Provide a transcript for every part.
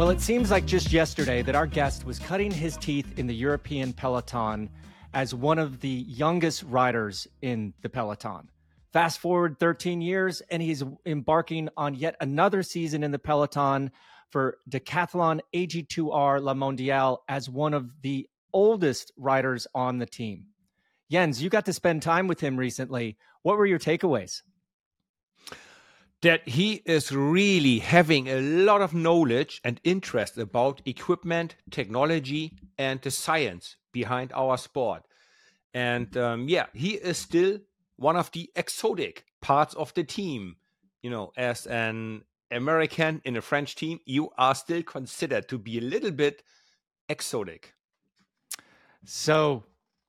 Well, it seems like just yesterday that our guest was cutting his teeth in the European peloton as one of the youngest riders in the peloton. Fast forward 13 years, and he's embarking on yet another season in the peloton for Decathlon AG2R La Mondiale as one of the oldest riders on the team. Jens, you got to spend time with him recently. What were your takeaways? That he is really having a lot of knowledge and interest about equipment, technology, and the science behind our sport. And um, yeah, he is still one of the exotic parts of the team. You know, as an American in a French team, you are still considered to be a little bit exotic. So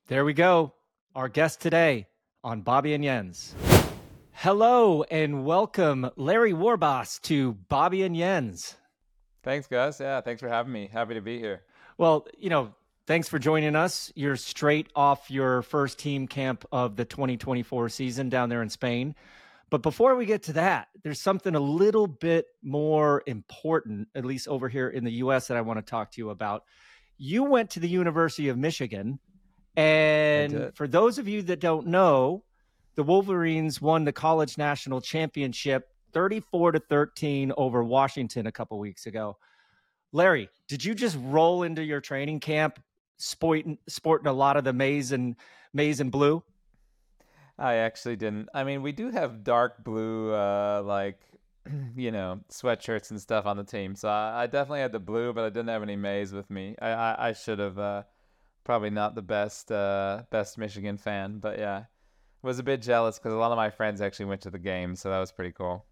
there we go. Our guest today on Bobby and Jens. Hello and welcome, Larry Warbasse, to Bobby and Jens. Thanks, guys. Yeah, thanks for having me. Happy to be here. Well, you know, thanks for joining us. You're straight off your first team camp of the 2024 season down there in Spain. But before we get to that, there's something a little bit more important, at least over here in the US, that I want to talk to you about. You went to the University of Michigan. And for those of you that don't know, the Wolverines won the college national championship 34 to 13 over Washington a couple weeks ago. Larry, did you just roll into your training camp sporting, sporting a lot of the maize and maize and blue? I actually didn't. I mean, we do have dark blue, uh, like you know, sweatshirts and stuff on the team. So I, I, definitely had the blue, but I didn't have any maize with me. I, I, I should have. Uh, probably not the best, uh, best Michigan fan, but yeah, was a bit jealous because a lot of my friends actually went to the game, so that was pretty cool.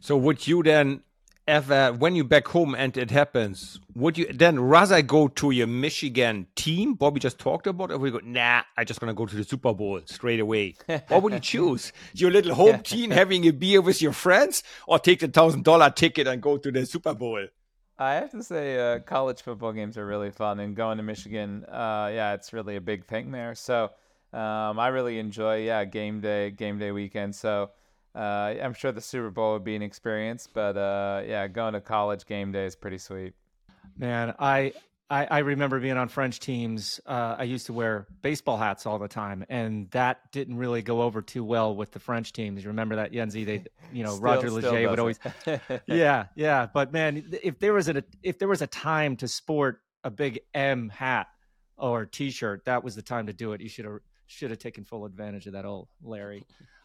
So would you then ever, when you back home and it happens, would you then rather go to your Michigan team, Bobby just talked about, or would you go, nah, I just gonna go to the Super Bowl straight away? what would you choose? Your little home team having a beer with your friends, or take the thousand dollar ticket and go to the Super Bowl? I have to say, uh, college football games are really fun, and going to Michigan, uh, yeah, it's really a big thing there. So um, I really enjoy, yeah, game day, game day weekend. So uh, I'm sure the Super Bowl would be an experience, but uh, yeah, going to college game day is pretty sweet. Man, I I, I remember being on French teams. Uh, I used to wear baseball hats all the time, and that didn't really go over too well with the French teams. You remember that Yenzi? They, you know, still, Roger Legeay would always, yeah, yeah. But man, if there was a if there was a time to sport a big M hat or T-shirt, that was the time to do it. You should have should have taken full advantage of that old Larry.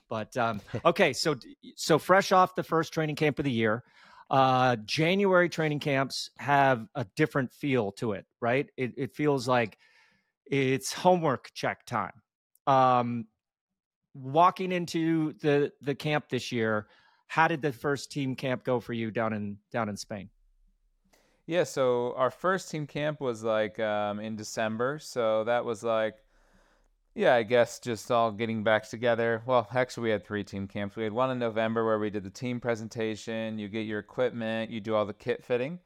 But um, okay, so so fresh off the first training camp of the year, uh, January training camps have a different feel to it, right? It, it feels like it's homework check time. Um, walking into the the camp this year, how did the first team camp go for you down in down in Spain? Yeah, so our first team camp was like um, in December, so that was like yeah, I guess just all getting back together. Well, actually, we had three team camps. We had one in November where we did the team presentation. You get your equipment, you do all the kit fitting,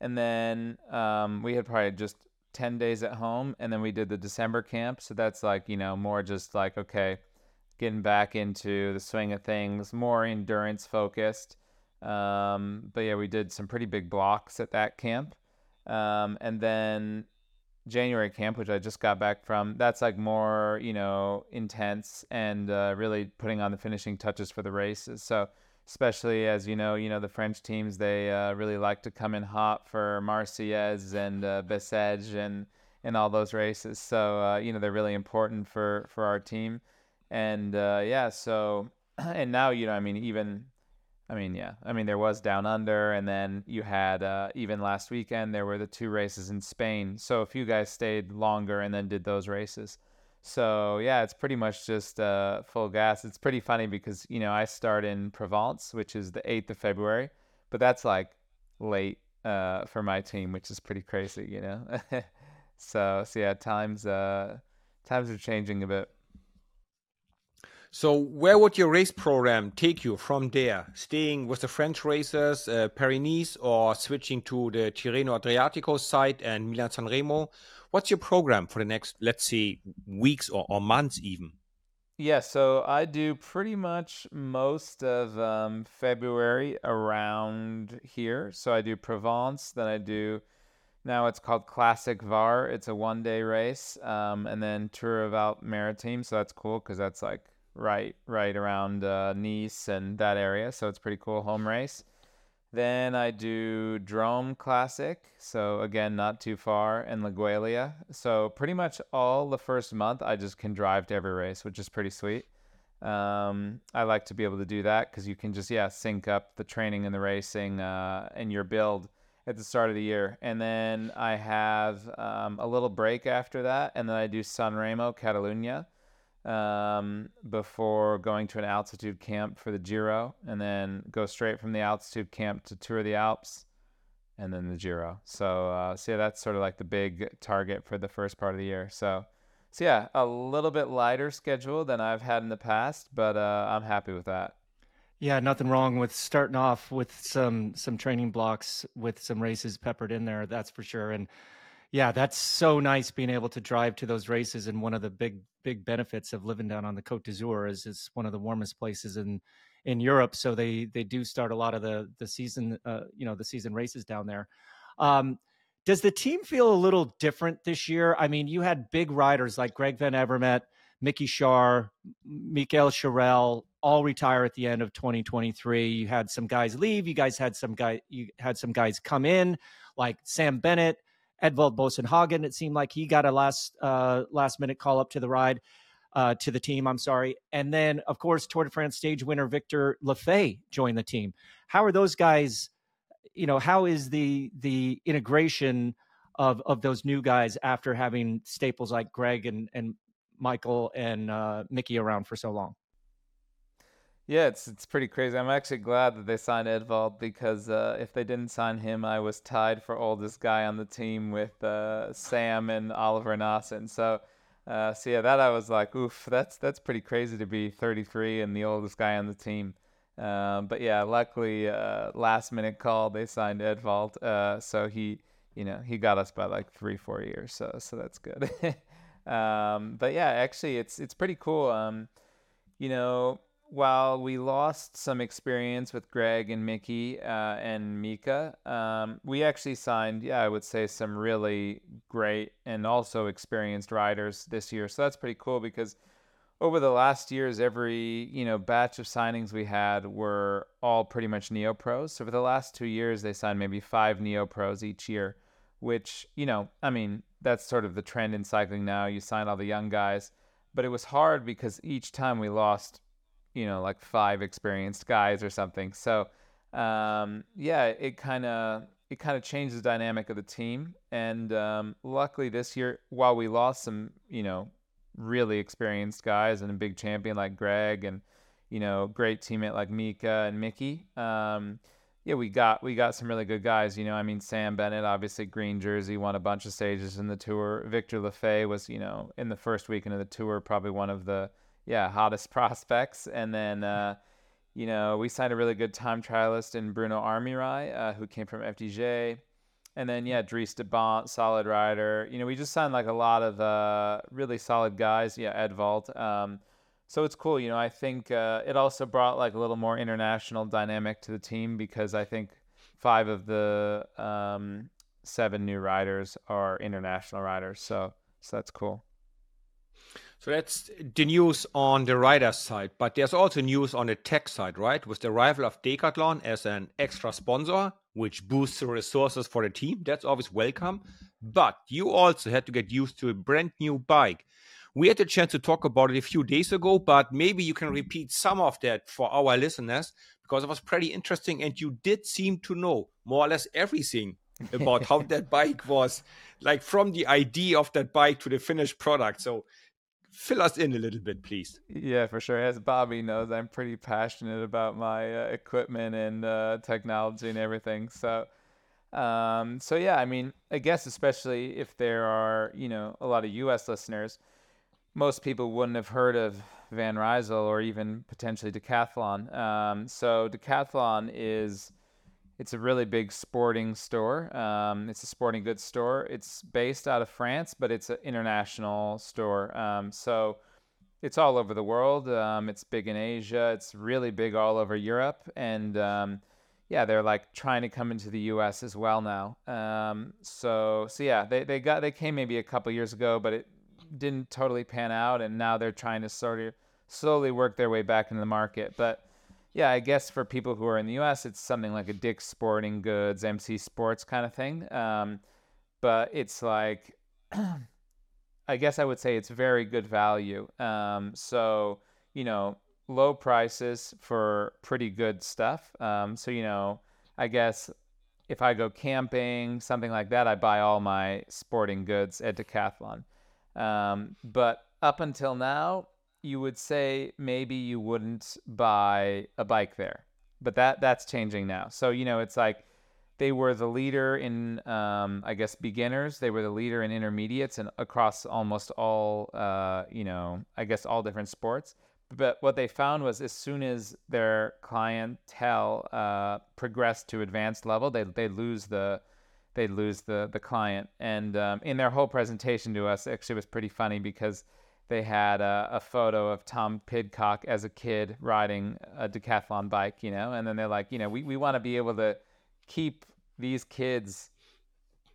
and then um, we had probably just ten days at home, and then we did the December camp. So that's like you know more just like okay, getting back into the swing of things, more endurance focused. Um, but yeah, we did some pretty big blocks at that camp, um, and then January camp, which I just got back from, that's like more, you know, intense and uh, really putting on the finishing touches for the races. So, especially as you know, you know the French teams they uh, really like to come in hot for Marseillaise and uh, and and all those races. So uh, you know they're really important for for our team. And uh, yeah, so and now you know I mean even I mean, yeah. I mean, there was Down Under, and then you had uh, even last weekend there were the two races in Spain. So a few guys stayed longer and then did those races. So yeah, it's pretty much just uh, full gas. It's pretty funny because you know I start in Provence, which is the eighth of February, but that's like late uh, for my team, which is pretty crazy, you know. so so yeah, times uh, times are changing a bit. So, where would your race program take you from there? Staying with the French racers, uh, Paris-Nice, or switching to the Tirreno Adriatico side and Milan San Remo? What's your program for the next, let's say, weeks or, or months even? Yeah, so I do pretty much most of um, February around here. So I do Provence, then I do now it's called Classic Var. It's a one day race, um, and then Tour of Alpes Maritime. So that's cool because that's like right right around uh, Nice and that area. So it's pretty cool home race. Then I do Drôme Classic. So again, not too far, and Laigueglia. So pretty much all the first month, I just can drive to every race, which is pretty sweet. Um, I like to be able to do that because you can just yeah sync up the training and the racing uh, and your build at the start of the year. And then I have um, a little break after that, and then I do Sanremo Catalunya um, before going to an altitude camp for the Giro, and then go straight from the altitude camp to Tour of the Alps, and then the Giro. So, uh, so yeah, that's sort of like the big target for the first part of the year. So, so yeah, a little bit lighter schedule than I've had in the past, but uh, I'm happy with that. Yeah, nothing wrong with starting off with some some training blocks with some races peppered in there. That's for sure. And yeah, that's so nice being able to drive to those races. And one of the big big benefits of living down on the Côte d'Azur is it's one of the warmest places in in Europe. So they they do start a lot of the the season uh, you know the season races down there. Um, does the team feel a little different this year? I mean, you had big riders like Greg Van Avermaet, Mickey Schär, Michael Cherel, all retire at the end of 2023. You had some guys leave. You guys had some guy. You had some guys come in, like Sam Bennett, Edvald Boasson Hagen. It seemed like he got a last uh, last minute call up to the ride. Uh, to the team, I'm sorry. And then, of course, Tour de France stage winner Victor Lafay joined the team. How are those guys? You know, how is the the integration of of those new guys after having staples like Greg and and Michael and uh, Mickey around for so long? Yeah, it's it's pretty crazy. I'm actually glad that they signed Edvald because uh, if they didn't sign him, I was tied for oldest guy on the team with uh, Sam and Oliver Naesen. So, uh, so yeah, that I was like, oof, that's that's pretty crazy to be 33 and the oldest guy on the team. Um, but yeah, luckily, uh, last minute call they signed Edvald, uh, so he, you know, he got us by like three four years. So so that's good. um, but yeah, actually, it's it's pretty cool. Um, you know while we lost some experience with Greg and Mickey uh, and Mika, um, we actually signed, yeah, I would say some really great and also experienced riders this year. So that's pretty cool because over the last years, every you know batch of signings we had were all pretty much neo pros. So for the last two years, they signed maybe five neo pros each year, which you know, I mean, that's sort of the trend in cycling now. You sign all the young guys, but it was hard because each time we lost you know, like five experienced guys or something. So, um, yeah, it kind of it kind of changed the dynamic of the team. And um, luckily this year, while we lost some, you know, really experienced guys and a big champion like Greg and you know, great teammate like Mika and Mickey. Um, yeah, we got we got some really good guys. You know, I mean, Sam Bennett, obviously green jersey, won a bunch of stages in the tour. Victor Lafay was, you know, in the first weekend of the tour, probably one of the yeah, hottest prospects. And then, uh, you know, we signed a really good time trialist in Bruno Armirail, uh, who came from FDJ. And then, yeah, Dries De Bondt, solid rider. You know, we just signed like a lot of uh, really solid guys. Yeah, Edvald. Um, so it's cool. You know, I think uh, it also brought like a little more international dynamic to the team because I think five of the um, seven new riders are international riders. So, so that's cool. So that's the news on the rider side, but there's also news on the tech side, right? With the arrival of Decathlon as an extra sponsor, which boosts the resources for the team, that's always welcome. But you also had to get used to a brand new bike. We had a chance to talk about it a few days ago, but maybe you can repeat some of that for our listeners because it was pretty interesting and you did seem to know more or less everything about how that bike was like from the idea of that bike to the finished product. So fill us in a little bit, please. Yeah, for sure. As Bobby knows, I'm pretty passionate about my uh, equipment and uh, technology and everything. So, um, so yeah, I mean, I guess especially if there are, you know, a lot of U.S. listeners, most people wouldn't have heard of Van Rysel or even potentially Decathlon. Um, so Decathlon is it's a really big sporting store. Um, it's a sporting goods store. It's based out of France, but it's an international store. Um, so it's all over the world. Um, it's big in Asia. It's really big all over Europe, and um, yeah, they're like trying to come into the U.S. as well now. Um, so so yeah, they they got they came maybe a couple years ago, but it didn't totally pan out, and now they're trying to sort of slowly work their way back into the market. But yeah, I guess for people who are in the U.S., it's something like a Dick's Sporting Goods, MC Sports kind of thing. Um, but it's like, I guess I would say it's very good value. Um, so you know, low prices for pretty good stuff. Um, so you know, I guess if I go camping, something like that, I buy all my sporting goods at Decathlon. Um, but up until now, you would say maybe you wouldn't buy a bike there, but that that's changing now. So you know, it's like they were the leader in, um, I guess, beginners. They were the leader in intermediates and across almost all, uh, you know, I guess all different sports. But what they found was as soon as their clientele uh, progressed to advanced level, they they lose the they lose the the client. And um, in their whole presentation to us, actually, was pretty funny because they had a, a, photo of Tom Pidcock as a kid riding a decathlon bike, you know, and then they're like, you know, we, we want to be able to keep these kids,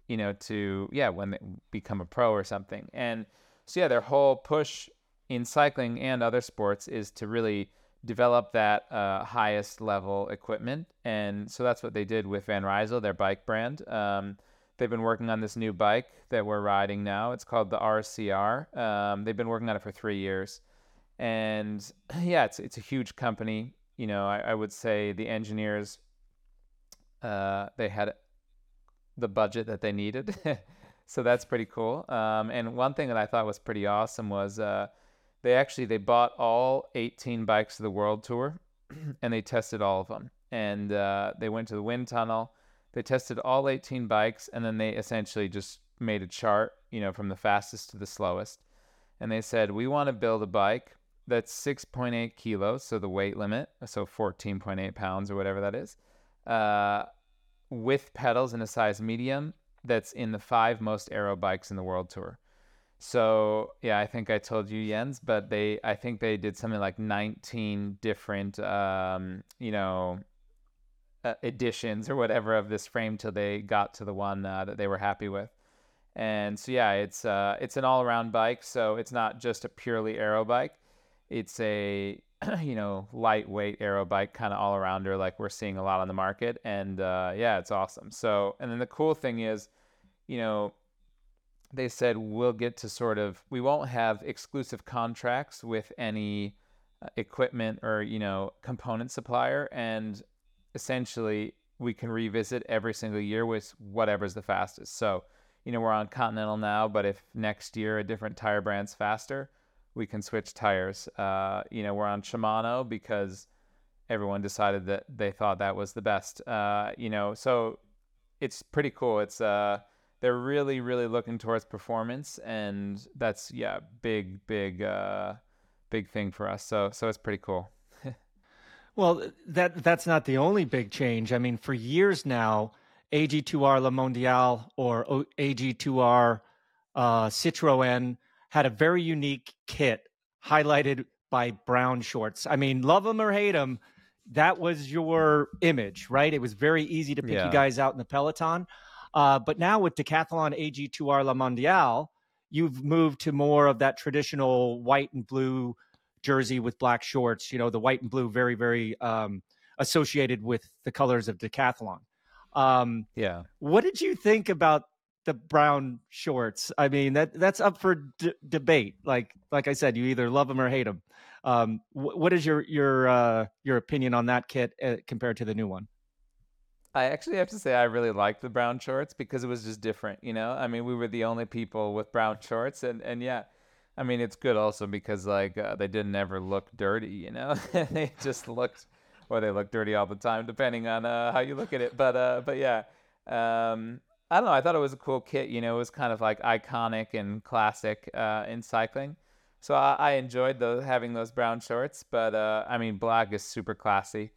you know, to, yeah, when they become a pro or something. And so, yeah, their whole push in cycling and other sports is to really develop that uh, highest level equipment. And so that's what they did with Van Rysel, their bike brand. Um, They've been working on this new bike that we're riding now. It's called the RCR. Um, they've been working on it for three years, and yeah, it's it's a huge company. You know, I, I would say the engineers uh, they had the budget that they needed, so that's pretty cool. Um, and one thing that I thought was pretty awesome was uh, they actually they bought all 18 bikes of the World Tour, and they tested all of them, and uh, they went to the wind tunnel they tested all 18 bikes and then they essentially just made a chart, you know, from the fastest to the slowest. And they said, we want to build a bike that's 6.8 kilos, so the weight limit, so 14.8 pounds or whatever that is, uh, with pedals in a size medium that's in the five most aero bikes in the world tour. So yeah, I think I told you Jens, but they I think they did something like 19 different um, you know uh, editions or whatever of this frame till they got to the one uh, that they were happy with. And so yeah, it's uh, it's an all-around bike, so it's not just a purely aero bike. It's a you know lightweight aero bike, kind of all-arounder, like we're seeing a lot on the market. And uh, yeah, it's awesome. So and then the cool thing is, you know, they said we'll get to sort of we won't have exclusive contracts with any uh, equipment or you know component supplier and essentially we can revisit every single year with whatever's the fastest. So, you know, we're on Continental now, but if next year a different tire brand's faster, we can switch tires. Uh, you know, we're on Shimano because everyone decided that they thought that was the best. Uh, you know, so it's pretty cool. It's uh, they're really, really looking towards performance, and that's yeah, big, big, uh, big thing for us. So, so it's pretty cool. Well, that that's not the only big change. I mean, for years now, AG2R Le Mondial or AG2R uh, Citroën had a very unique kit highlighted by brown shorts. I mean, love them or hate them, that was your image, right? It was very easy to pick yeah. you guys out in the peloton. Uh, but now with Decathlon AG2R Le Mondial, you've moved to more of that traditional white and blue jersey with black shorts. You know, the white and blue, very, very um, associated with the colors of decathlon. Um, yeah. What did you think about the brown shorts? I mean, that that's up for d- debate. Like, like I said, you either love them or hate them. Um, wh- what is your your uh, your opinion on that kit uh, compared to the new one? I actually have to say I really liked the brown shorts because it was just different, you know. I mean, we were the only people with brown shorts, and and yeah, I mean, it's good also because like uh, they didn't ever look dirty, you know. they just looked, or they look dirty all the time, depending on uh, how you look at it. But uh, but yeah, um, I don't know. I thought it was a cool kit. You know, it was kind of like iconic and classic uh, in cycling. So I, I enjoyed having those brown shorts. But uh, I mean, black is super classy,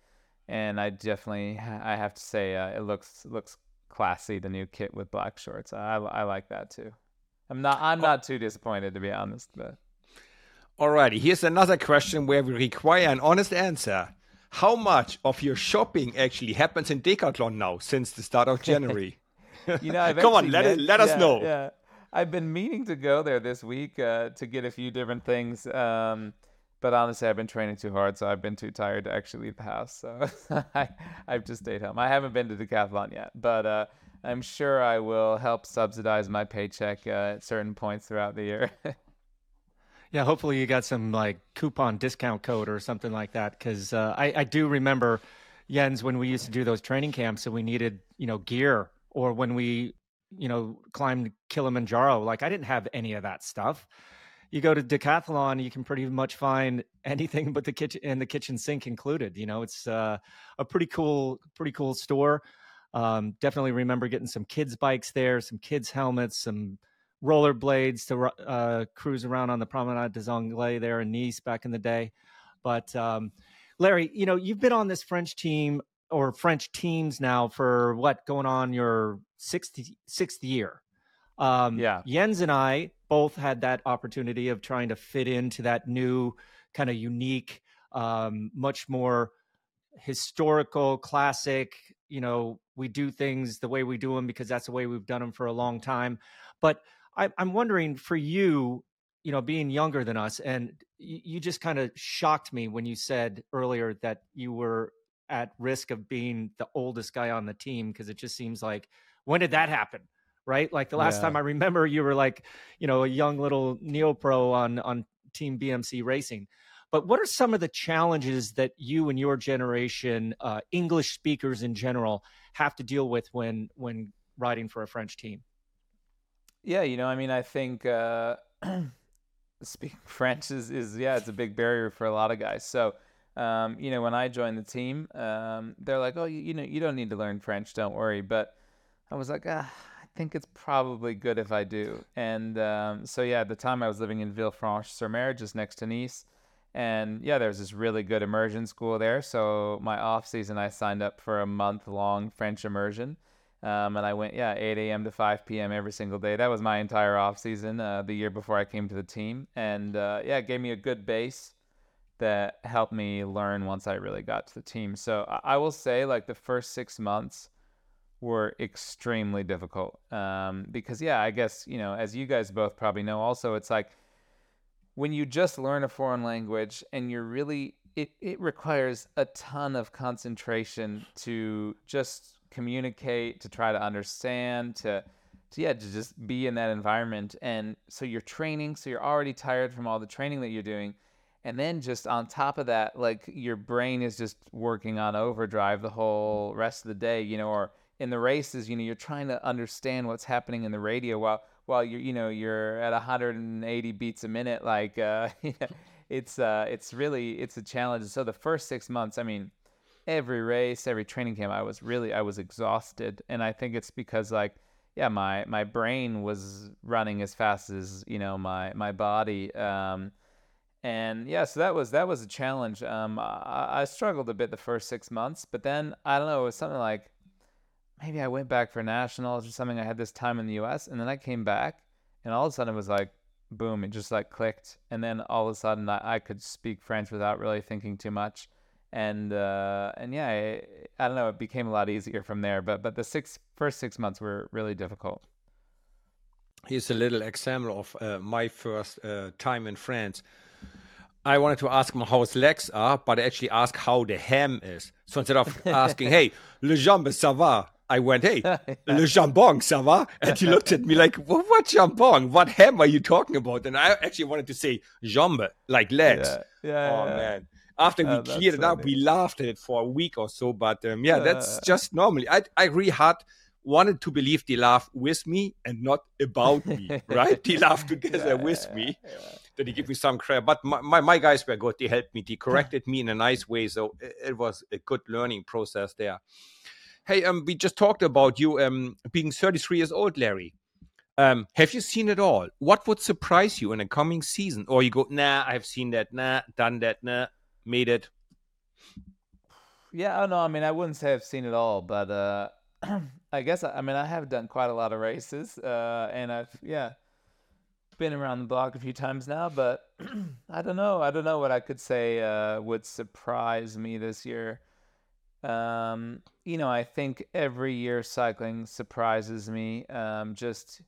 and I definitely I have to say uh, it looks looks classy. The new kit with black shorts. I I like that too. I'm not. I'm not too disappointed to be honest, but. Alrighty, here's another question where we require an honest answer. How much of your shopping actually happens in Decathlon now since the start of January? you know, I've come on, let, met, it, let us yeah, know. Yeah, I've been meaning to go there this week uh, to get a few different things. Um, but honestly, I've been training too hard, so I've been too tired to actually leave the house. So I, have just stayed home. I haven't been to Decathlon yet, but uh, I'm sure I will help subsidize my paycheck uh, at certain points throughout the year. Yeah, hopefully you got some like coupon discount code or something like that. Because uh, I, I do remember Jens when we used to do those training camps and we needed you know gear, or when we you know climbed Kilimanjaro. Like I didn't have any of that stuff. You go to Decathlon, you can pretty much find anything but the kitchen and the kitchen sink included. You know, it's uh, a pretty cool, pretty cool store. Um, definitely remember getting some kids bikes there, some kids helmets, some rollerblades to uh, cruise around on the Promenade des Anglais there in Nice back in the day. But um, Larry, you know, you've been on this French team or French teams now for what going on your sixth sixth year. Um, yeah, Jens and I both had that opportunity of trying to fit into that new kind of unique, um, much more historical, classic. You know, we do things the way we do them because that's the way we've done them for a long time. But I, am wondering for you, you know, being younger than us, and you, you just kind of shocked me when you said earlier that you were at risk of being the oldest guy on the team because it just seems like when did that happen? Right? Like the last yeah. time I remember you were like, you know, a young little neo pro on on Team BMC Racing. But what are some of the challenges that you and your generation, uh, English speakers in general, have to deal with when when riding for a French team? Yeah, you know, I mean, I think uh, speaking French is, is, yeah, it's a big barrier for a lot of guys. So, um, you know, when I joined the team, um, they're like, oh, you, you, know, you don't need to learn French, don't worry. But I was like, ah, I think it's probably good if I do. And um, so, yeah, at the time I was living in Villefranche-sur-Mer, just next to Nice. And yeah, there's this really good immersion school there. So my off season, I signed up for a month long French immersion. Um, and I went, yeah, 8 a.m. to 5 p.m. every single day. That was my entire off season, uh, the year before I came to the team, and uh, yeah, it gave me a good base that helped me learn once I really got to the team. So I, I will say, like the first six months were extremely difficult um, because, yeah, I guess you know, as you guys both probably know, also it's like when you just learn a foreign language and you're really it, it requires a ton of concentration to just communicate, to try to understand, to, to yeah, to just be in that environment. And so you're training, so you're already tired from all the training that you're doing. And then just on top of that, like your brain is just working on overdrive the whole rest of the day, you know, or in the races, you know, you're trying to understand what's happening in the radio while while you're you know you're at 180 beats a minute like uh it's uh it's really it's a challenge so the first six months i mean every race, every training camp, I was really I was exhausted, and I think it's because like yeah, my my brain was running as fast as you know my my body. Um, and yeah, so that was that was a challenge. Um, I, I struggled a bit the first six months, but then I don't know, it was something like maybe I went back for nationals or something. I had this time in the U.S. and then I came back, and all of a sudden it was like boom, it just like clicked, and then all of a sudden I, I could speak French without really thinking too much and uh, and yeah, I, I, don't know. It became a lot easier from there, but but the six first six months were really difficult. Here's a little example of uh, my first uh, time in France. I wanted to ask him how his legs are, but I actually asked how the ham is. So instead of asking, "Hey, le jambe ça va," I went, "Hey, le jambon ça va," and he looked at me like, "What, what jambon? What ham are you talking about?" And I actually wanted to say jambe, like legs. Yeah, yeah oh yeah. man after we uh, cleared it up, we laughed at it for a week or so. But um, yeah, uh, that's just normally. I I really had wanted to believe they laugh with me and not about me, right? they laugh together yeah, with me. Yeah. That they give me some credit. But my, my, my, guys were good. They helped me. They corrected me in a nice way. So it, it, was a good learning process there. Hey, um, we just talked about you um being 33 years old, Larry. Um, have you seen it all? What would surprise you in a coming season? Or you go, nah, I've seen that, nah, done that, nah, made it. Yeah, I know. I mean, I wouldn't say I've seen it all, but uh, I guess I mean I have done quite a lot of races, uh, and I've yeah, been around the block a few times now, but I don't know. I don't know what I could say uh, would surprise me this year. Um, you know, I think every year cycling surprises me. Um, just,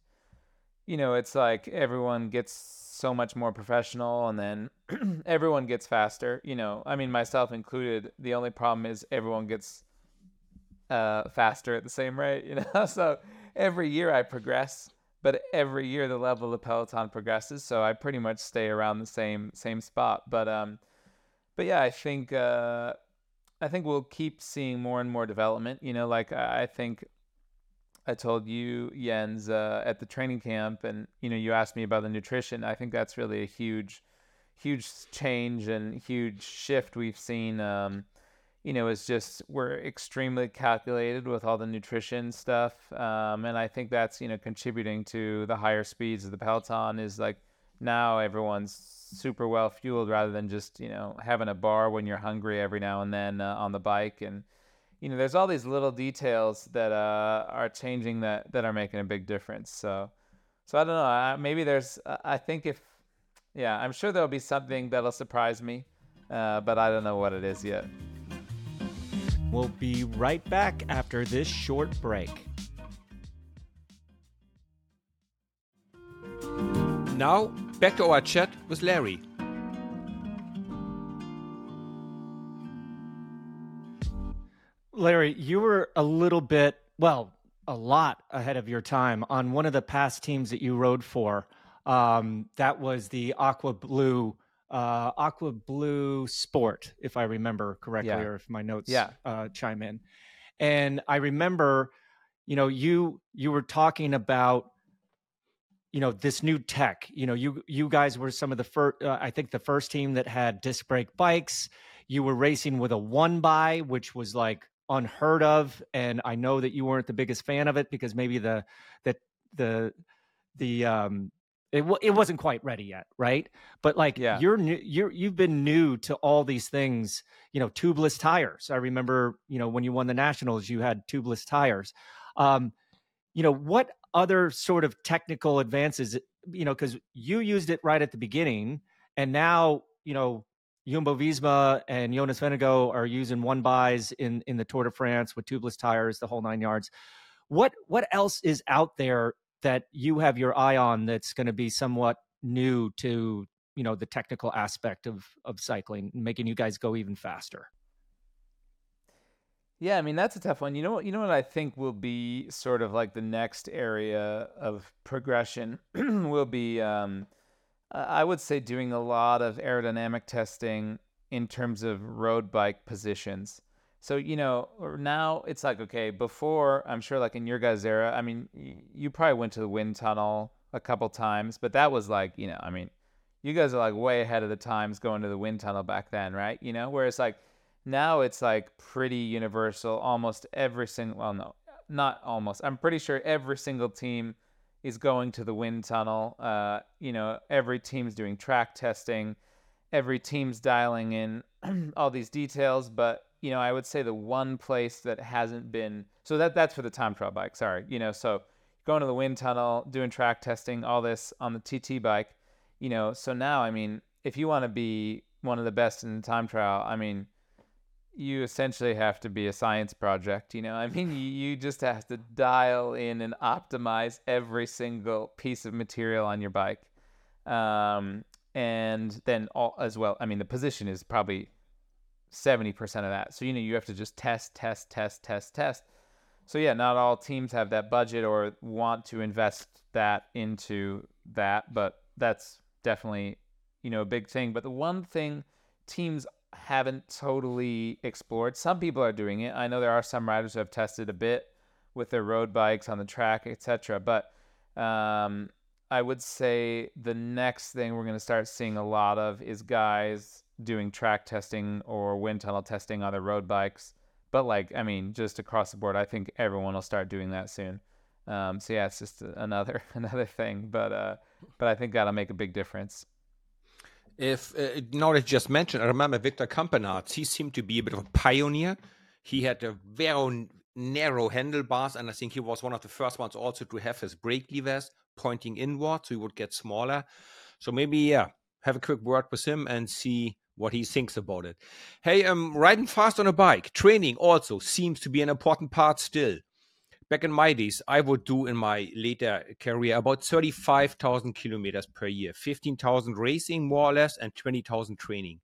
you know, it's like everyone gets so much more professional and then everyone gets faster. You know, I mean, myself included. The only problem is everyone gets uh, faster at the same rate, you know? so every year I progress but every year the level of peloton progresses so i pretty much stay around the same same spot but um but yeah i think uh i think we'll keep seeing more and more development you know like i think i told you jens uh, at the training camp and you know you asked me about the nutrition i think that's really a huge huge change and huge shift we've seen um you know, is just we're extremely calculated with all the nutrition stuff, um, and I think that's you know contributing to the higher speeds of the peloton. Is like now everyone's super well fueled rather than just you know having a bar when you're hungry every now and then uh, on the bike, and you know there's all these little details that uh, are changing that that are making a big difference. So, so I don't know. maybe there's. I think if yeah, I'm sure there'll be something that'll surprise me, uh, but I don't know what it is yet. We'll be right back after this short break. Now, back to our chat with Larry. Larry, you were a little bit, well, a lot ahead of your time on one of the past teams that you rode for. Um, that was the Aqua Blue uh, Aqua Blue Sport, if I remember correctly, yeah. or if my notes yeah. uh, chime in. And I remember, you know, you you were talking about, you know, this new tech. You know, you you guys were some of the first. Uh, I think the first team that had disc brake bikes. You were racing with a one by, which was like unheard of, and I know that you weren't the biggest fan of it because maybe the the the the um it, w- it wasn't quite ready yet right but like yeah. you're new you're you've been new to all these things you know tubeless tires i remember you know when you won the nationals you had tubeless tires um you know what other sort of technical advances you know because you used it right at the beginning and now you know Jumbo Visma and Jonas Vingegaard are using one buys in in the Tour de France with tubeless tires, the whole nine yards. What what else is out there that you have your eye on that's going to be somewhat new to you know the technical aspect of of cycling making you guys go even faster yeah i mean that's a tough one you know what you know what i think will be sort of like the next area of progression will be um, i would say doing a lot of aerodynamic testing in terms of road bike positions so, you know, now it's like, okay, before, I'm sure like in your guys' era, I mean, you probably went to the wind tunnel a couple times, but that was like, you know, I mean, you guys are like way ahead of the times going to the wind tunnel back then, right? You know, whereas like now it's like pretty universal. Almost every single, well, no, not almost. I'm pretty sure every single team is going to the wind tunnel. Uh, you know, every team's doing track testing. Every team's dialing in all these details, but you know, I would say the one place that hasn't been so that that's for the time trial bike. Sorry, you know, so going to the wind tunnel, doing track testing, all this on the TT bike, you know. So now, I mean, if you want to be one of the best in the time trial, I mean, you essentially have to be a science project. You know, I mean, you, just have to dial in and optimize every single piece of material on your bike. Um, and then all as well. I mean, the position is probably 70% of that. So, you know, you have to just test, test, test, test, test. So, yeah, not all teams have that budget or want to invest that into that, but that's definitely, you know, a big thing. But the one thing teams haven't totally explored, some people are doing it. I know there are some riders who have tested a bit with their road bikes on the track, etc. But um, I would say the next thing we're going to start seeing a lot of is guys doing track testing or wind tunnel testing on their road bikes. But like, I mean, just across the board, I think everyone will start doing that soon. Um, so yeah, it's just another another thing, but uh, but I think that'll make a big difference. If uh, now that just mentioned, I remember Victor Campenaerts. He seemed to be a bit of a pioneer. He had a very narrow handlebars, and I think he was one of the first ones also to have his brake levers pointing inward, so he would get smaller. So maybe yeah, have a quick word with him and see what he thinks about it. Hey, um, riding fast on a bike, training also seems to be an important part still. Back in my days, I would do in my later career about 35,000 kilometers per year, 15,000 racing more or less, and 20,000 training.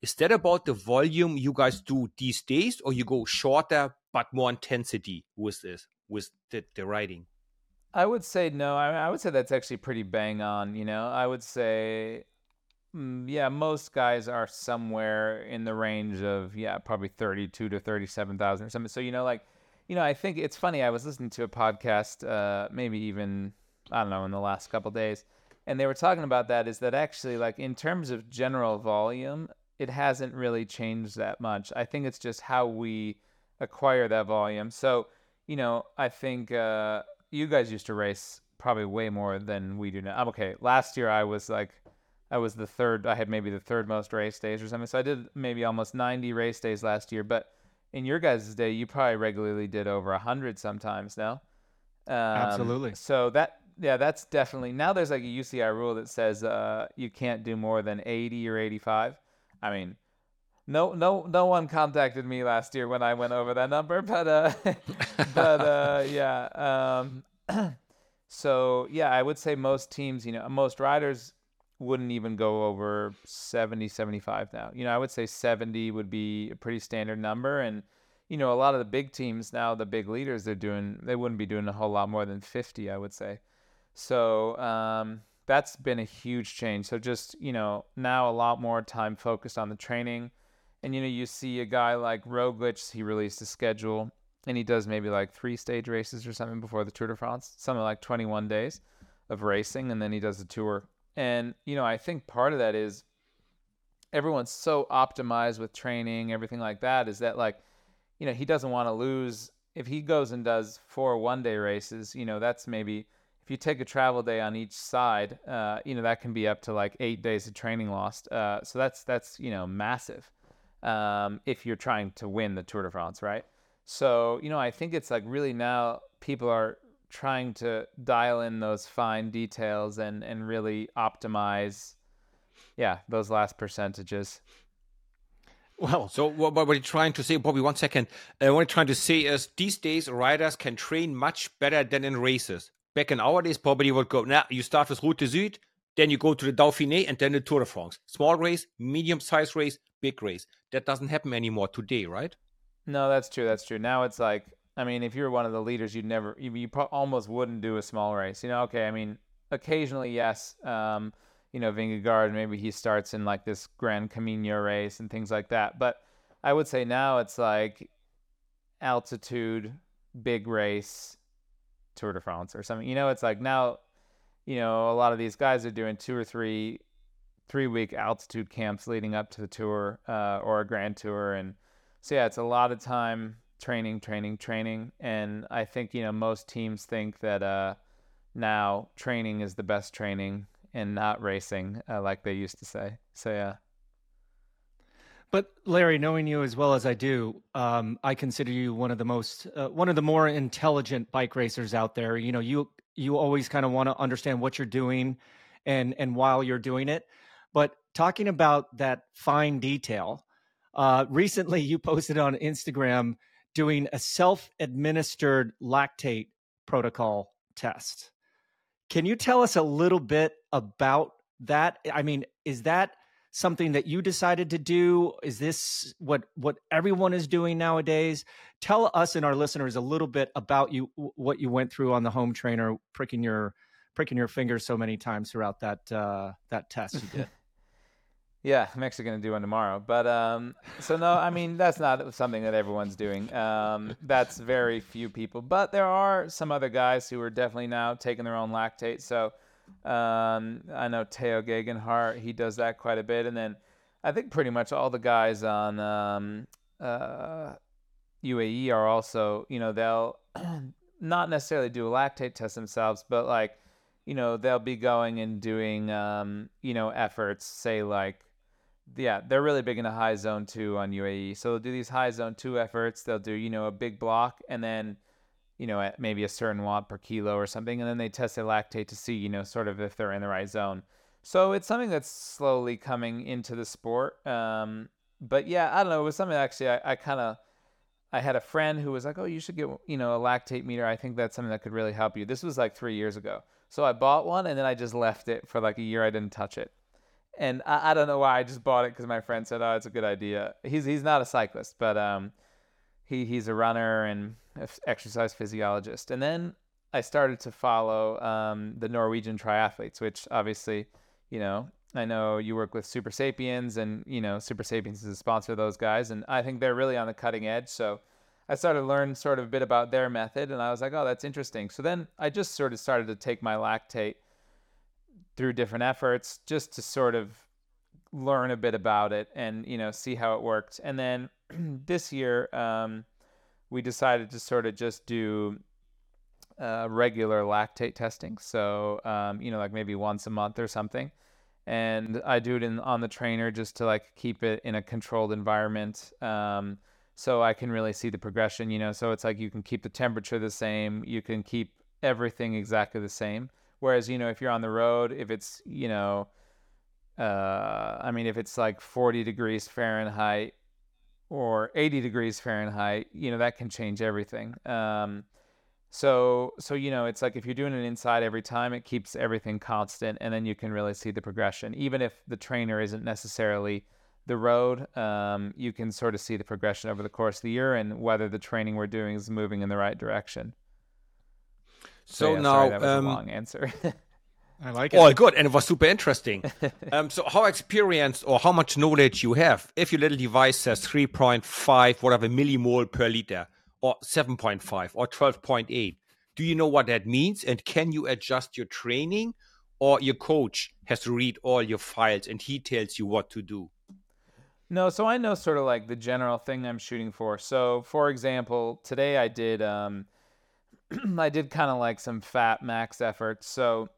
Is that about the volume you guys do these days, or you go shorter but more intensity with this, with the, the riding? I would say no. I, I would say that's actually pretty bang on. You know, I would say Mm, yeah, most guys are somewhere in the range of yeah, probably thirty-two to thirty-seven thousand or something. So you know, like, you know, I think it's funny. I was listening to a podcast, uh, maybe even I don't know, in the last couple days, and they were talking about that. Is that actually like in terms of general volume, it hasn't really changed that much. I think it's just how we acquire that volume. So you know, I think uh, you guys used to race probably way more than we do now. Okay, last year I was like I was the third. I had maybe the third most race days or something. So I did maybe almost 90 race days last year. But in your guys' day, you probably regularly did over a 100 sometimes. now. Um, Absolutely. So that yeah, that's definitely now. There's like a UCI rule that says uh, you can't do more than 80 or 85. I mean, no, no, no one contacted me last year when I went over that number, but uh, but uh, yeah. Um, so yeah, I would say most teams, you know, most riders wouldn't even go over 70 75 now. You know i would say 70 would be a pretty standard number and you know a lot of the big teams now the big leaders they're doing they wouldn't be doing a whole lot more than 50 i would say. So um, that's been a huge change. So just you know now a lot more time focused on the training. And you know you see a guy like Roglic he released a schedule and he does maybe like three stage races or something before the Tour de France something like 21 days of racing and then he does the tour and, you know, I think part of that is everyone's so optimized with training, everything like that, is that like, you know, he doesn't want to lose. If he goes and does four one day races, you know, that's maybe if you take a travel day on each side, uh, you know, that can be up to like eight days of training lost. Uh, so that's that's you know massive um, if you're trying to win the Tour de France, right? So you know, I think it's like really now people are trying to dial in those fine details and and really optimize yeah those last percentages. Well so what, what we're trying to say bobby one second. Uh, what we're trying to say is these days riders can train much better than in races. Back in our days probably would go now you start with route du Sud, then you go to the dauphiné and then the tour de france. Small race medium size race big race. That doesn't happen anymore today right? No that's true that's true. Now it's like I mean, if you're one of the leaders, you'd never, you, you pro- almost wouldn't do a small race. You know, okay, I mean, occasionally, yes. Um, you know, Vingegaard, maybe he starts in like this Gran Camiño race and things like that. But I would say now it's like altitude, big race, Tour de France or something. You know, it's like now, you know, a lot of these guys are doing two or three, three week altitude camps leading up to the tour uh, or a grand tour. And so, yeah, it's a lot of time training, training, training. And I think, you know, most teams think that uh, now training is the best training and not racing, uh, like they used to say. So, yeah. But Larry, knowing you as well as I do, um, I consider you one of the most, uh, one of the more intelligent bike racers out there. You know, you you always kind of want to understand what you're doing, and and while you're doing it. But talking about that fine detail, uh, recently you posted on Instagram doing a self administered lactate protocol test. Can you tell us a little bit about that? I mean, is that something that you decided to do? Is this what what everyone is doing nowadays? Tell us and our listeners a little bit about you what you went through on the home trainer pricking your pricking your finger so many times throughout that uh, that test you did. Yeah, I'm actually going to do one tomorrow. But um, so no, I mean that's not something that everyone's doing. Um, that's very few people. But there are some other guys who are definitely now taking their own lactate. So um, I know Tao Geoghegan Hart, he does that quite a bit. And then I think pretty much all the guys on um, uh, UAE are also, you know, they'll not necessarily do a lactate test themselves, but like, you know, they'll be going and doing, um, you know, efforts, say like yeah, they're really big into high zone two on UAE. So they'll do these high zone two efforts. They'll do, you know, a big block and then, you know, at maybe a certain watt per kilo or something. And then they test their lactate to see, you know, sort of if they're in the right zone. So it's something that's slowly coming into the sport. Um, but yeah, I don't know. It was something actually I, I kind of, I had a friend who was like, oh, you should get, you know, a lactate meter. I think that's something that could really help you. This was like three years ago. So I bought one and then I just left it for like a year. I didn't touch it and I, I, don't know why I just bought it because my friend said, "Oh, it's a good idea." He's he's not a cyclist, but um, he he's a runner and exercise physiologist. And then I started to follow um, the Norwegian triathletes, which obviously, you know, I know you work with Supersapiens, and you know, Supersapiens is a sponsor of those guys, and I think they're really on the cutting edge. So. I started to learn sort of a bit about their method, and I was like, "Oh, that's interesting." So then I just sort of started to take my lactate through different efforts just to sort of learn a bit about it and you know see how it worked. And then this year um, we decided to sort of just do uh, regular lactate testing. So um, you know like maybe once a month or something. And i do it in on the trainer just to like keep it in a controlled environment. Um, so i can really see the progression you know. So it's like you can keep the temperature the same. You can keep everything exactly the same Whereas, you know, if you're on the road, if it's, you know, uh, I mean, if it's like 40 degrees Fahrenheit or 80 degrees Fahrenheit, you know, that can change everything. Um, so, so you know, it's like if you're doing it inside every time, it keeps everything constant, and then you can really see the progression. Even if the trainer isn't necessarily the road, um, you can sort of see the progression over the course of the year and whether the training we're doing is moving in the right direction. So, yeah, now, sorry, that was um, a long answer. I like it. Oh, good, and it was super interesting. um, so, how experienced or how much knowledge you have if your little device says 3.5, whatever millimole per liter, or 7.5, or 12.8? Do you know what that means, and can you adjust your training, or your coach has to read all your files and he tells you what to do? No, so I know sort of like the general thing I'm shooting for. So, for example, today I did um, I did kind of like some fat max efforts. So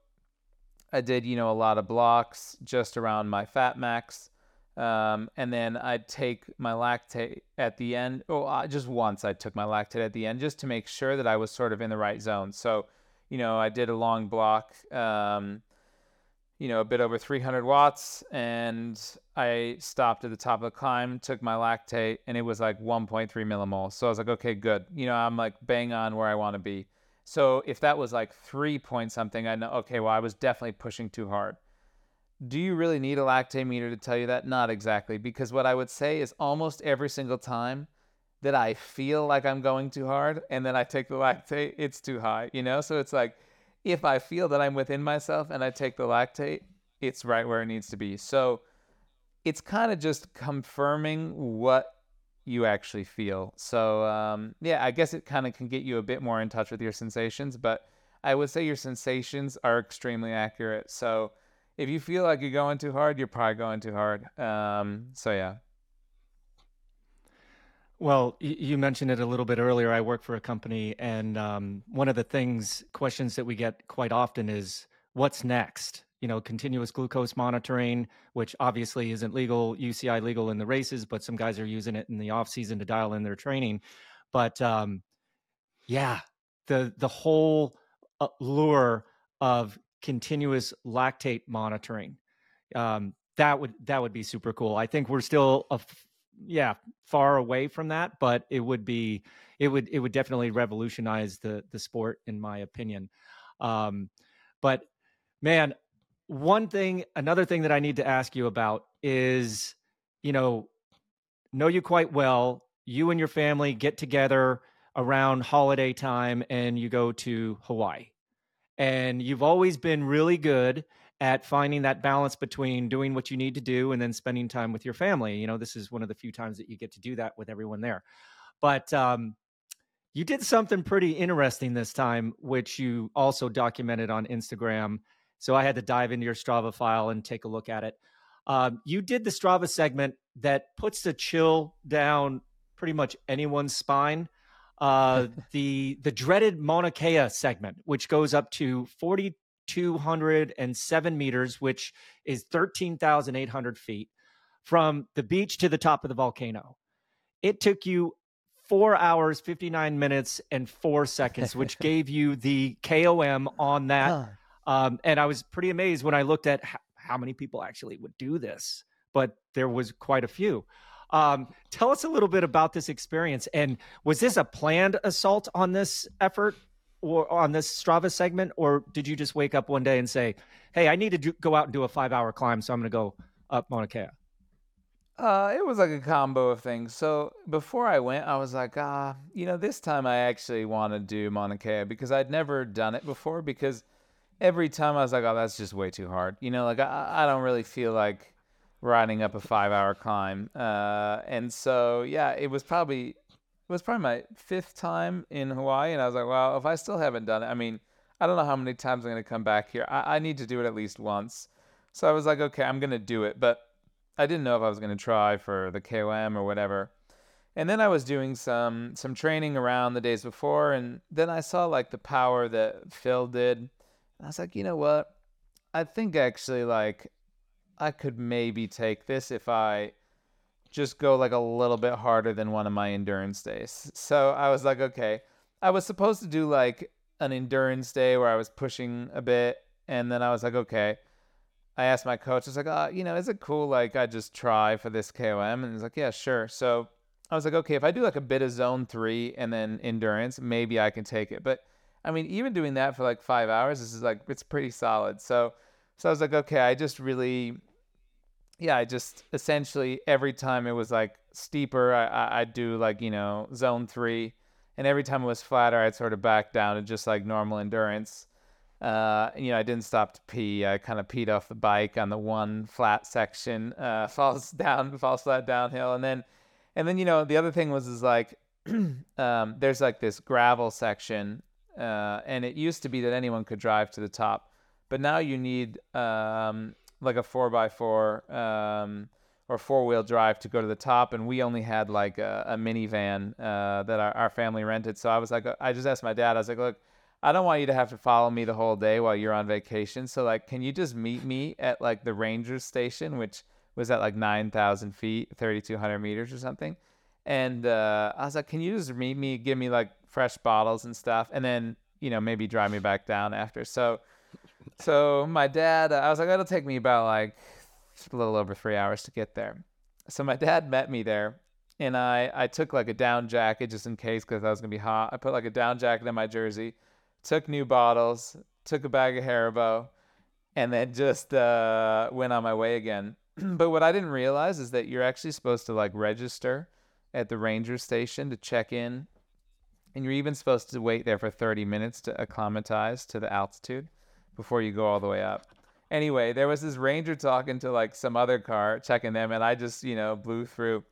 I did, you know, a lot of blocks just around my fat max. Um, and then I'd take my lactate at the end. Oh, uh, just once I took my lactate at the end just to make sure that I was sort of in the right zone. So, you know, I did a long block. Um, you know, a bit over 300 watts, and I stopped at the top of the climb, took my lactate, and it was like 1.3 millimoles. So I was like, okay, good. You know, I'm like bang on where I want to be. So if that was like three point something, I know, okay, well, I was definitely pushing too hard. Do you really need a lactate meter to tell you that? Not exactly, because what I would say is almost every single time that I feel like I'm going too hard and then I take the lactate, it's too high, you know? So it's like, if I feel that I'm within myself and I take the lactate, it's right where it needs to be. So it's kind of just confirming what you actually feel. So um, yeah, I guess it kind of can get you a bit more in touch with your sensations, but I would say your sensations are extremely accurate. So if you feel like you're going too hard, you're probably going too hard. Um, so yeah. Well, you mentioned it a little bit earlier. I work for a company, and um, one of the things, questions that we get quite often is what's next? You know, continuous glucose monitoring, which obviously isn't legal, UCI legal in the races, but some guys are using it in the off season to dial in their training. But um, yeah, the the whole uh, lure of continuous lactate monitoring um, that would that would be super cool. I think we're still a yeah far away from that but it would be it would it would definitely revolutionize the the sport in my opinion. Um but man one thing another thing that i need to ask you about is you know know you quite well you and your family get together around holiday time and you go to hawaii. And you've always been really good at finding that balance between doing what you need to do and then spending time with your family. You know, this is one of the few times that you get to do that with everyone there. But um, you did something pretty interesting this time, which you also documented on Instagram. So I had to dive into your Strava file and take a look at it. Um, you did the Strava segment that puts the chill down pretty much anyone's spine. Uh, the the dreaded Mauna Kea segment, which goes up to 40 207 meters, which is 13,800 feet from the beach to the top of the volcano. It took you four hours, 59 minutes, and four seconds, which gave you the KOM on that. Um, and I was pretty amazed when I looked at h- how many people actually would do this, but there was quite a few. Um, tell us a little bit about this experience. And was this a planned assault on this effort or on this Strava segment? Or did you just wake up one day and say, hey, I need to do, go out and do a five hour climb, so I'm going to go up Mauna Kea? Uh, it was like a combo of things. So before I went, I was like, ah, you know, this time I actually want to do Mauna Kea because I'd never done it before. Because every time I was like, oh, that's just way too hard. You know, like I, I don't really feel like riding up a five-hour climb. Uh, and so yeah, it was probably it was probably my fifth time in Hawaii, and I was like, well, if I still haven't done it, I mean, I don't know how many times I'm gonna come back here. I, I need to do it at least once. So I was like, okay, I'm gonna do it, but I didn't know if I was going to try for the KOM or whatever. And then I was doing some some training around the days before, and then I saw like the power that Phil did. And I was like, you know what? I think actually like I could maybe take this if I just go like a little bit harder than one of my endurance days. So I was like, okay. I was supposed to do like an endurance day where I was pushing a bit, and then I was like, okay. I asked my coach, I was like, oh, you know, is it cool? Like, I just try for this KOM. And he's like, yeah, sure. So I was like, okay, if I do like a bit of zone three and then endurance, maybe I can take it. But I mean, even doing that for like five hours, this is like, it's pretty solid. So, so I was like, okay, I just really, yeah, I just essentially every time it was like steeper, I, I, I'd do like, you know, zone three. And every time it was flatter, I'd sort of back down to just like normal endurance. Uh, you know, I didn't stop to pee. I kind of peed off the bike on the one flat section. Uh, falls down, falls flat downhill, and then, and then you know, the other thing was is like, um, there's like this gravel section, uh, and it used to be that anyone could drive to the top, but now you need um, like a four by four um, or four wheel drive to go to the top, and we only had like a, a minivan uh, that our, our family rented. So I was like, I just asked my dad. I was like, look I don't want you to have to follow me the whole day while you're on vacation. So like, can you just meet me at like the Rangers station, which was at like 9,000 feet, 3,200 meters or something. And uh, I was like, can you just meet me, give me like fresh bottles and stuff, and then you know maybe drive me back down after. So, so my dad, I was like, it'll take me about like a little over three hours to get there. So my dad met me there, and I I took like a down jacket just in case because I was gonna be hot. I put like a down jacket in my jersey took new bottles, took a bag of Haribo, and then just uh, went on my way again. but what I didn't realize is that you're actually supposed to like register at the ranger station to check in, and you're even supposed to wait there for 30 minutes to acclimatize to the altitude before you go all the way up. Anyway, there was this ranger talking to like some other car, checking them, and I just you know blew through.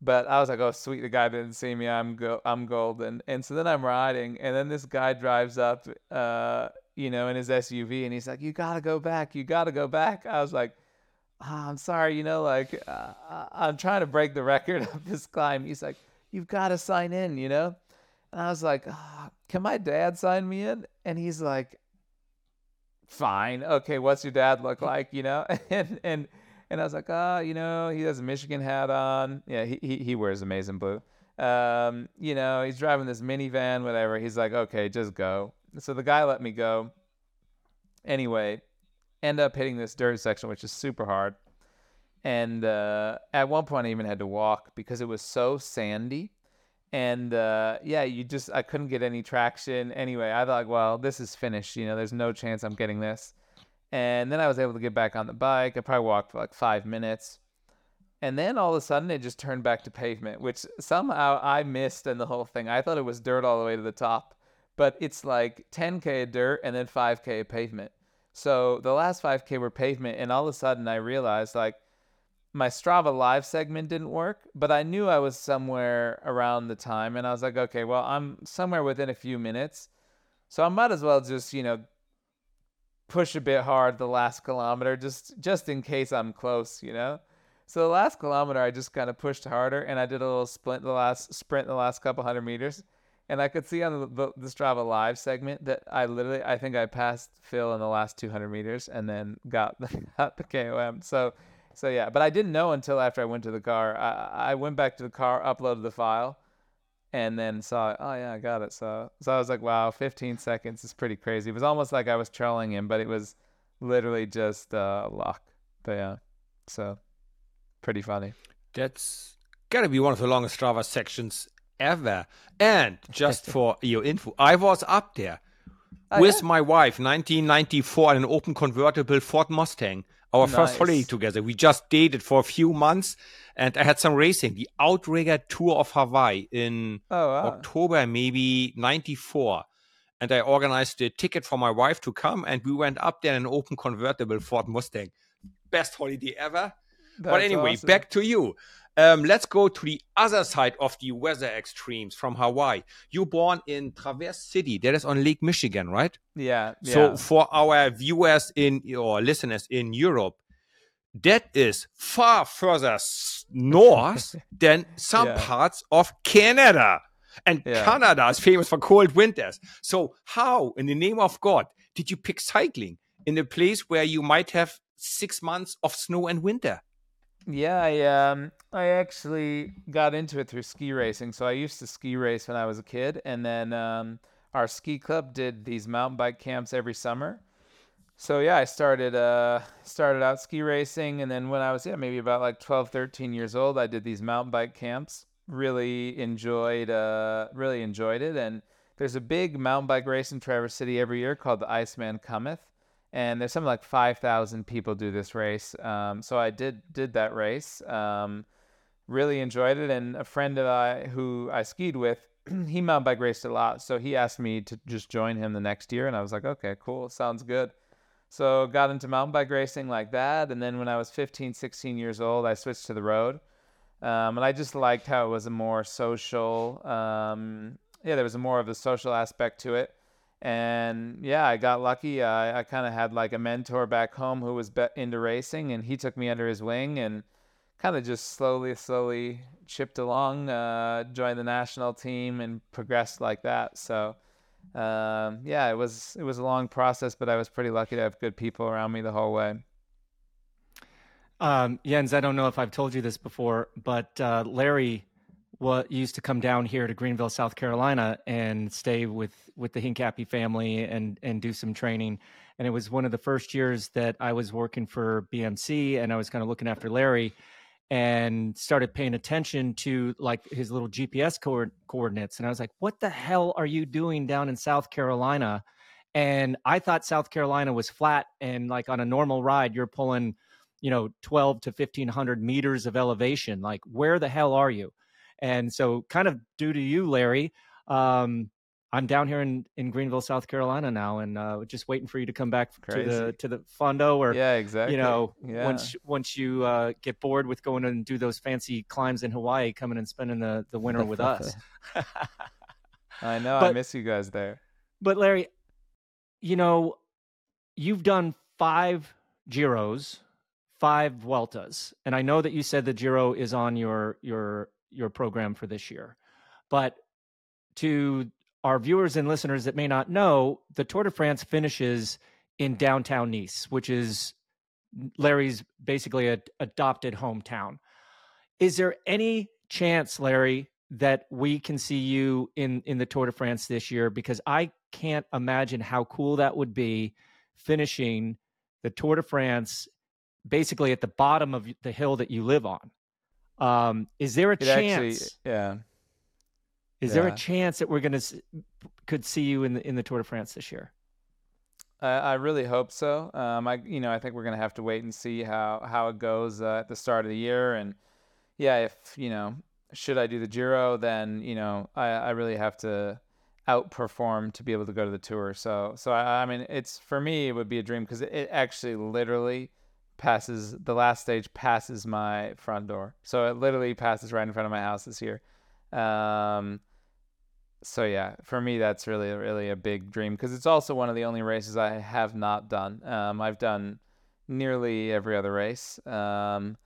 But I was like, oh sweet, the guy didn't see me. I'm go- I'm golden. And so then I'm riding, and then this guy drives up, uh, you know, in his SUV, and he's like, you gotta go back. You gotta go back. I was like, oh, I'm sorry, you know, like uh, I'm trying to break the record of this climb. He's like, you've got to sign in, you know. And I was like, oh, can my dad sign me in? And he's like, fine. Okay, what's your dad look like, you know? and and and I was like, ah, oh, you know, he has a Michigan hat on. Yeah, he he, he wears amazing blue. Um, you know, he's driving this minivan, whatever. He's like, okay, just go. So the guy let me go. Anyway, end up hitting this dirt section, which is super hard. And uh, at one point, I even had to walk because it was so sandy. And uh, yeah, you just I couldn't get any traction. Anyway, I thought, well, this is finished. You know, there's no chance I'm getting this. And then I was able to get back on the bike. I probably walked for like five minutes. And then all of a sudden it just turned back to pavement, which somehow I missed in the whole thing. I thought it was dirt all the way to the top, but it's like 10K of dirt and then 5K of pavement. So the last 5K were pavement. And all of a sudden I realized like my Strava live segment didn't work, but I knew I was somewhere around the time. And I was like, okay, well, I'm somewhere within a few minutes. So I might as well just, you know, push a bit hard the last kilometer just just in case I'm close, you know. So the last kilometer I just kind of pushed harder and I did a little sprint the last sprint the last couple hundred meters. And I could see on the, the, the Strava live segment that I literally I think I passed Phil in the last 200 meters and then got the, got the KOM. So So yeah, but I didn't know until after I went to the car. I, I went back to the car, uploaded the file, and then saw, oh yeah, I got it. So so I was like, wow, 15 seconds is pretty crazy. It was almost like I was trolling him, but it was literally just uh, luck. But yeah, so pretty funny. That's gotta be one of the longest Strava sections ever. And just for your info, I was up there oh, with yeah? my wife, 1994, in an open convertible Ford Mustang. Our nice. first holiday together. We just dated for a few months, and I had some racing. The Outrigger Tour of Hawaii in oh, wow. October, maybe '94, and I organized a ticket for my wife to come, and we went up there in an open convertible Ford Mustang. Best holiday ever. That's but anyway, awesome. back to you. Um, let's go to the other side of the weather extremes from Hawaii. You're born in Traverse City, that is on Lake Michigan, right? Yeah. So yeah. for our viewers in or listeners in Europe, that is far further north than some yeah. parts of Canada. And yeah. Canada is famous for cold winters. So, how, in the name of God, did you pick cycling in a place where you might have six months of snow and winter? Yeah, I um I actually got into it through ski racing. So I used to ski race when I was a kid, and then um, our ski club did these mountain bike camps every summer. So yeah, I started uh started out ski racing, and then when I was yeah maybe about like 12, 13 years old, I did these mountain bike camps. Really enjoyed uh really enjoyed it, and there's a big mountain bike race in Traverse City every year called the Iceman Cometh and there's something like 5,000 people do this race. Um, so I did did that race. Um, really enjoyed it, and a friend of I who I skied with, he mountain bike raced a lot, so he asked me to just join him the next year, and I was like, okay, cool, sounds good. So got into mountain bike racing like that, and then when I was 15, 16 years old, I switched to the road, um, and I just liked how it was a more social. Um, yeah, there was a more of a social aspect to it. And yeah, I got lucky. I, I kind of had like a mentor back home who was be- into racing, and he took me under his wing. And kind of just slowly, slowly chipped along, uh, joined the national team, and progressed like that. So um, yeah, it was it was a long process, but I was pretty lucky to have good people around me the whole way. Um, Jens, I don't know if I've told you this before, but uh, Larry what used to come down here to Greenville, South Carolina, and stay with with the Hincapie family and and do some training. And it was one of the first years that I was working for BMC, and I was kind of looking after Larry, and started paying attention to like his little GPS co- coordinates. And I was like, "What the hell are you doing down in South Carolina?" And I thought South Carolina was flat, and like on a normal ride, you're pulling, you know, twelve to fifteen hundred meters of elevation. Like, where the hell are you? And so, kind of due to you, Larry, um, I'm down here in, in Greenville, South Carolina now, and uh, just waiting for you to come back Crazy. to the to the Fondo, or yeah, exactly. You know, yeah. once once you uh, get bored with going and do those fancy climbs in Hawaii, coming and spending the the winter with us. I know, but, I miss you guys there. But Larry, you know, you've done five Giros, five Vueltas, and I know that you said the Giro is on your your your program for this year. But to our viewers and listeners that may not know, the Tour de France finishes in downtown Nice, which is Larry's basically a, adopted hometown. Is there any chance, Larry, that we can see you in in the Tour de France this year? Because I can't imagine how cool that would be, finishing the Tour de France basically at the bottom of the hill that you live on. Um, is there a it chance? Actually, yeah. Is yeah. there a chance that we're gonna could see you in the in the Tour de France this year? I, I really hope so. Um, I you know I think we're gonna have to wait and see how how it goes uh, at the start of the year, and yeah, if you know should I do the Giro, then you know I I really have to outperform to be able to go to the tour. So so I, I mean it's for me it would be a dream because it, it actually literally passes the last stage passes my front door. So it literally passes right in front of my house this year. Um, so yeah, for me that's really really a big dream because it's also one of the only races I have not done. Um, I've done nearly every other race. Um,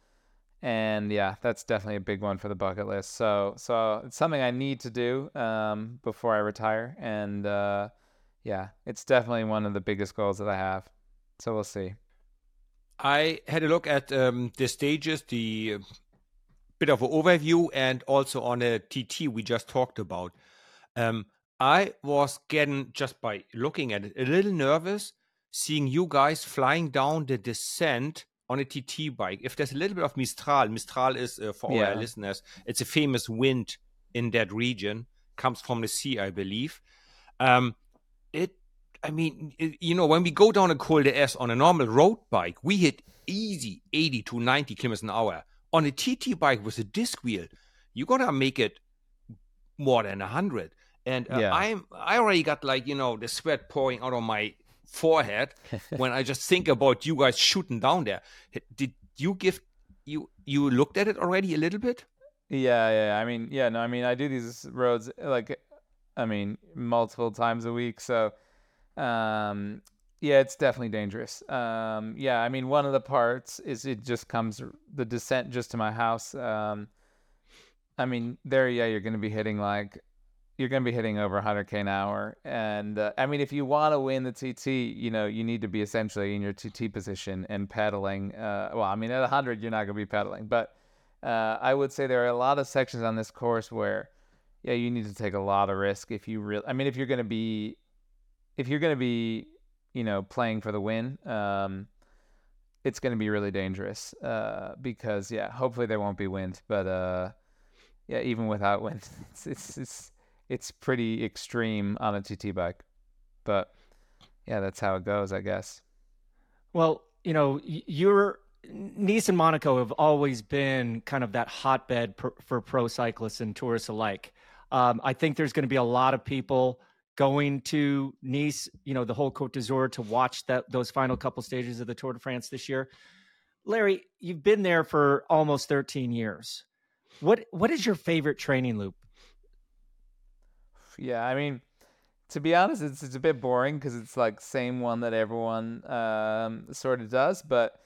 and yeah, that's definitely a big one for the bucket list. So so it's something I need to do um, before I retire, and uh, yeah, it's definitely one of the biggest goals that I have. So we'll see. I had a look at um, the stages, the bit of an overview, and also on a TT we just talked about. Um, I was getting just by looking at it a little nervous seeing you guys flying down the descent on a TT bike. If there's a little bit of Mistral, Mistral is uh, for yeah. our listeners, it's a famous wind in that region, comes from the sea, I believe. Um, it, I mean, it, you know, when we go down a Col de S on a normal road bike, we hit easy 80 to 90 kilometers an hour. On a TT bike with a disc wheel, you gotta make it more than 100 and uh, yeah. i'm i already got like you know the sweat pouring out of my forehead when I just think about you guys shooting down there. Did you give you you looked at it already a little bit? Yeah, yeah. I mean, yeah, no, I mean, I do these roads like, I mean, multiple times a week. So, um, yeah, it's definitely dangerous. Um, yeah, I mean, one of the parts is it just comes the descent just to my house. Um, I mean, there, yeah, you're going to be hitting like you're going to be hitting over 100k an hour and uh, i mean if you want to win the tt you know you need to be essentially in your tt position and pedaling uh, well i mean at 100 you're not going to be pedaling but uh, i would say there are a lot of sections on this course where yeah you need to take a lot of risk if you really i mean if you're going to be if you're going to be you know playing for the win um, it's going to be really dangerous uh, because yeah hopefully there won't be wind but uh, yeah even without wind it's it's, it's it's pretty extreme on a TT bike. But yeah, that's how it goes, I guess. Well, you know, you're Nice and Monaco have always been kind of that hotbed for pro cyclists and tourists alike. Um, I think there's going to be a lot of people going to Nice, you know, the whole Côte d'Azur to watch that those final couple stages of the Tour de France this year. Larry, you've been there for almost 13 years. What what is your favorite training loop? Yeah, I mean, to be honest, it's it's a bit boring because it's like same one that everyone um, sort of does. But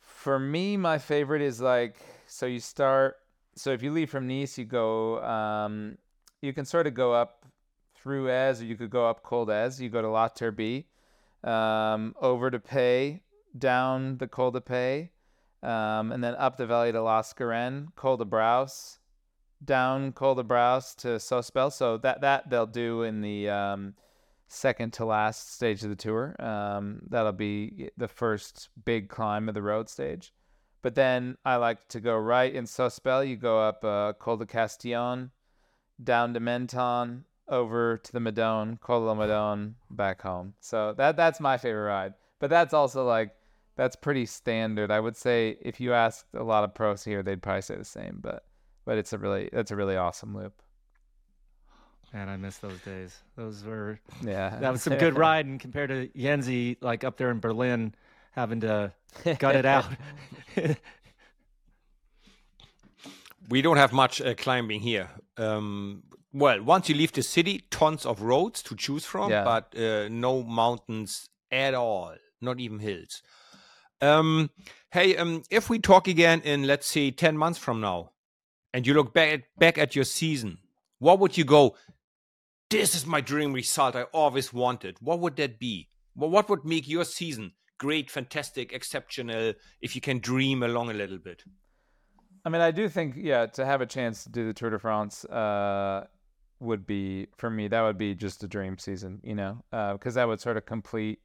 for me, my favorite is like so you start. So if you leave from Nice, you go. Um, you can sort of go up through Èze, or you could go up Col d'Èze. You go to La Turbie, um, over to Peille, down the Col de Peille, um, and then up the valley to L'Escarène, Col de Braus, down Col de Braus to Sospel. So that that they'll do in the um, second to last stage of the tour. Um, that'll be the first big climb of the road stage. But then I like to go right in Sospel. You go up uh, Col de Castillon, down to Menton, over to the Madone, Col de Madone, back home. So that that's my favorite ride. But that's also like that's pretty standard. I would say if you asked a lot of pros here, they'd probably say the same. But but it's a really that's a really awesome loop. Man, I miss those days. Those were yeah. That was some good riding compared to Yenzi, like up there in Berlin, having to gut it out. we don't have much uh, climbing here. Um, well, once you leave the city, tons of roads to choose from, yeah. but uh, no mountains at all, not even hills. Um, hey, um, if we talk again in let's say ten months from now, and you look back back at your season, what would you go? This is my dream result I always wanted. What would that be? Well, what would make your season great, fantastic, exceptional? If you can dream along a little bit. I mean, I do think, yeah, to have a chance to do the Tour de France uh, would be for me. That would be just a dream season, you know, because uh, that would sort of complete,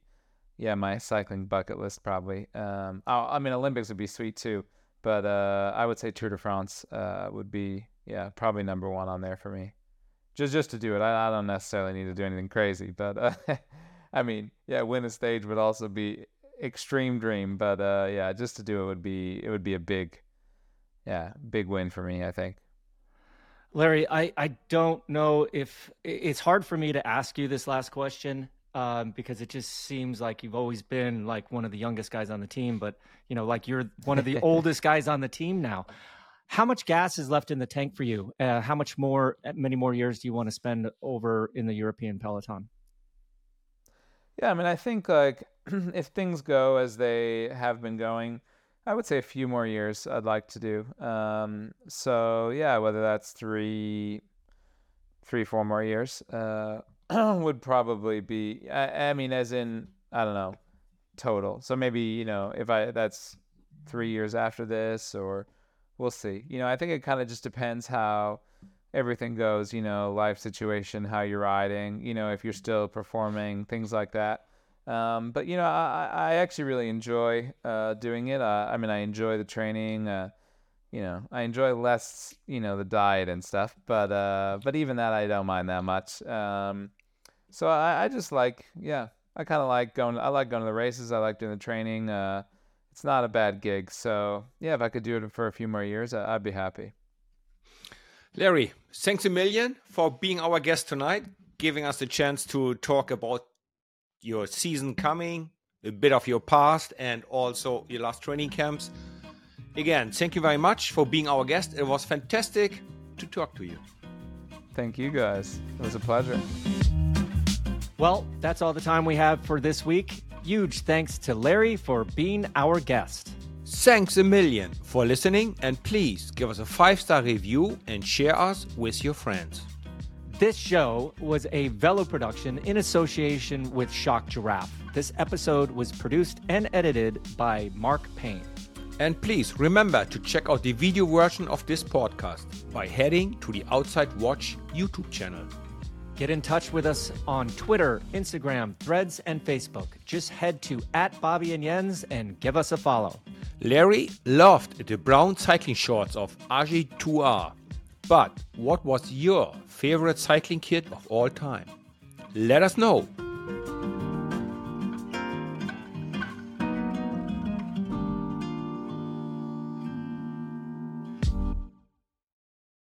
yeah, my cycling bucket list probably. Um, I, I mean, Olympics would be sweet too. But uh, I would say Tour de France uh, would be yeah probably number one on there for me. Just just to do it, I, I don't necessarily need to do anything crazy, but uh, I mean yeah, win a stage would also be extreme dream. But uh, yeah, just to do it would be it would be a big yeah big win for me. I think. Larry, I, I don't know if it's hard for me to ask you this last question um, because it just seems like you've always been like one of the youngest guys on the team, but you know, like you're one of the oldest guys on the team now. How much gas is left in the tank for you? Uh, how much more, uh, many more years do you want to spend over in the European peloton? Yeah, I mean, I think like if things go as they have been going, I would say a few more years I'd like to do. Um, so yeah, whether that's three, three, four more years. Uh, would probably be. I, I, mean, as in, I don't know, total. So maybe you know if I that's three years after this, or we'll see. You know, I think it kind of just depends how everything goes. You know, life situation, how you're riding. You know, if you're still performing, things like that. Um, but you know, I, I actually really enjoy uh, doing it. Uh, I mean, I enjoy the training. Uh, you know, I enjoy less, you know, the diet and stuff. But uh, but even that, I don't mind that much. Um, so I, I just like, yeah, I kind of like going. I like going to the races. I like doing the training. Uh, it's not a bad gig. So yeah, if I could do it for a few more years, I, I'd be happy. Larry, thanks a million for being our guest tonight, giving us the chance to talk about your season coming, a bit of your past, and also your last training camps. Again, thank you very much for being our guest. It was fantastic to talk to you. Thank you guys. It was a pleasure. Well, that's all the time we have for this week. Huge thanks to Larry for being our guest. Thanks a million for listening, and please give us a five star review and share us with your friends. This show was a Velo production in association with Shock Giraffe. This episode was produced and edited by Mark Payne. And please remember to check out the video version of this podcast by heading to the Outside Watch YouTube channel. Get in touch with us on Twitter, Instagram, Threads, and Facebook. Just head to at Bobby and Jens and give us a follow. Larry loved the brown cycling shorts of AG2R. But what was your favorite cycling kit of all time? Let us know